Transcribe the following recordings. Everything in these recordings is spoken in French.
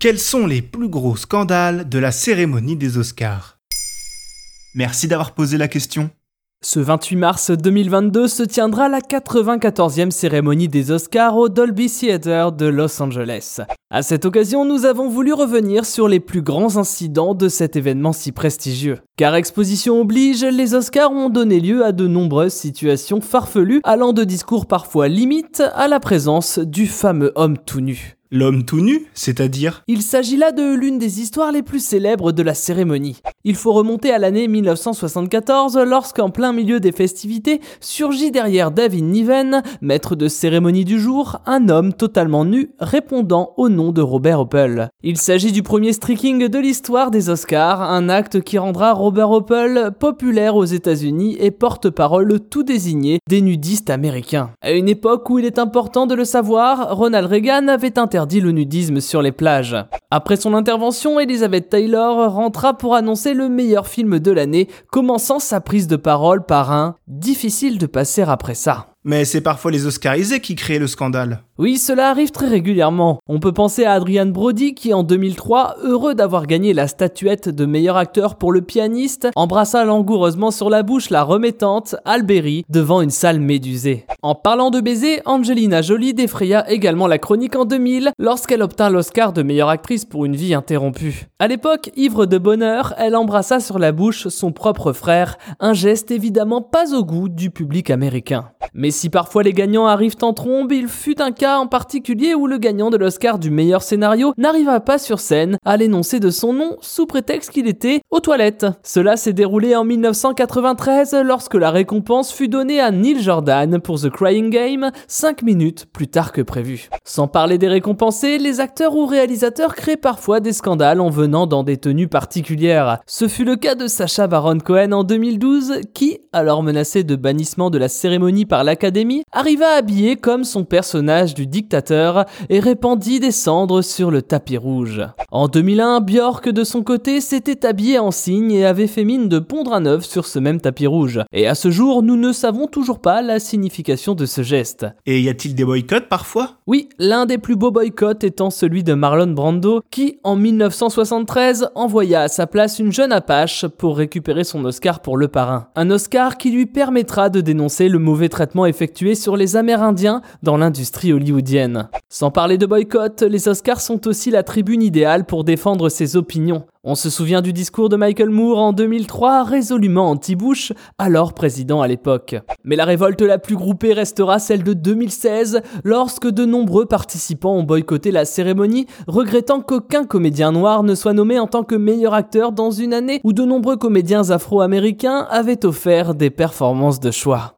Quels sont les plus gros scandales de la cérémonie des Oscars Merci d'avoir posé la question. Ce 28 mars 2022 se tiendra la 94e cérémonie des Oscars au Dolby Theatre de Los Angeles. À cette occasion, nous avons voulu revenir sur les plus grands incidents de cet événement si prestigieux. Car exposition oblige, les Oscars ont donné lieu à de nombreuses situations farfelues allant de discours parfois limites à la présence du fameux homme tout nu. L'homme tout nu, c'est-à-dire Il s'agit là de l'une des histoires les plus célèbres de la cérémonie. Il faut remonter à l'année 1974 lorsqu'en plein milieu des festivités surgit derrière David Niven, maître de cérémonie du jour, un homme totalement nu répondant au nom de Robert Opel. Il s'agit du premier streaking de l'histoire des Oscars, un acte qui rendra Robert Opel populaire aux États-Unis et porte-parole tout désigné des nudistes américains. À une époque où il est important de le savoir, Ronald Reagan avait interdit interdit le nudisme sur les plages. Après son intervention, Elizabeth Taylor rentra pour annoncer le meilleur film de l'année, commençant sa prise de parole par un difficile de passer après ça. Mais c'est parfois les Oscarisés qui créent le scandale. Oui, cela arrive très régulièrement. On peut penser à Adrian Brody qui en 2003, heureux d'avoir gagné la statuette de meilleur acteur pour le pianiste, embrassa langoureusement sur la bouche la remettante Alberi devant une salle médusée. En parlant de baiser, Angelina Jolie défraya également la chronique en 2000 lorsqu'elle obtint l'Oscar de meilleure actrice pour une vie interrompue. À l'époque, ivre de bonheur, elle embrassa sur la bouche son propre frère, un geste évidemment pas au goût du public américain. Mais si parfois les gagnants arrivent en trombe, il fut un cas en particulier où le gagnant de l'Oscar du meilleur scénario n'arriva pas sur scène à l'énoncer de son nom sous prétexte qu'il était aux toilettes. Cela s'est déroulé en 1993 lorsque la récompense fut donnée à Neil Jordan pour The Crying Game 5 minutes plus tard que prévu. Sans parler des récompensés, les acteurs ou réalisateurs créent parfois des scandales en venant dans des tenues particulières. Ce fut le cas de Sacha Baron Cohen en 2012 qui, alors menacé de bannissement de la cérémonie par l'Académie, arriva habillé comme son personnage du dictateur et répandit des cendres sur le tapis rouge. En 2001, Björk de son côté s'était habillé en cygne et avait fait mine de pondre un œuf sur ce même tapis rouge. Et à ce jour, nous ne savons toujours pas la signification de ce geste. Et y a-t-il des boycotts parfois? Oui, l'un des plus beaux boycotts étant celui de Marlon Brando qui, en 1973, envoya à sa place une jeune Apache pour récupérer son Oscar pour Le Parrain. Un Oscar qui lui permettra de dénoncer le mauvais traitement effectué sur les Amérindiens dans l'industrie hollywoodienne. Sans parler de boycott, les Oscars sont aussi la tribune idéale pour défendre ses opinions. On se souvient du discours de Michael Moore en 2003, résolument anti-Bush, alors président à l'époque. Mais la révolte la plus groupée restera celle de 2016, lorsque de nombreux participants ont boycotté la cérémonie, regrettant qu'aucun comédien noir ne soit nommé en tant que meilleur acteur dans une année où de nombreux comédiens afro-américains avaient offert des performances de choix.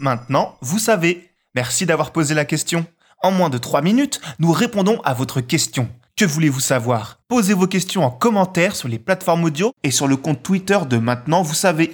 Maintenant, vous savez. Merci d'avoir posé la question. En moins de 3 minutes, nous répondons à votre question. Que voulez-vous savoir? Posez vos questions en commentaire sur les plateformes audio et sur le compte Twitter de Maintenant, vous savez.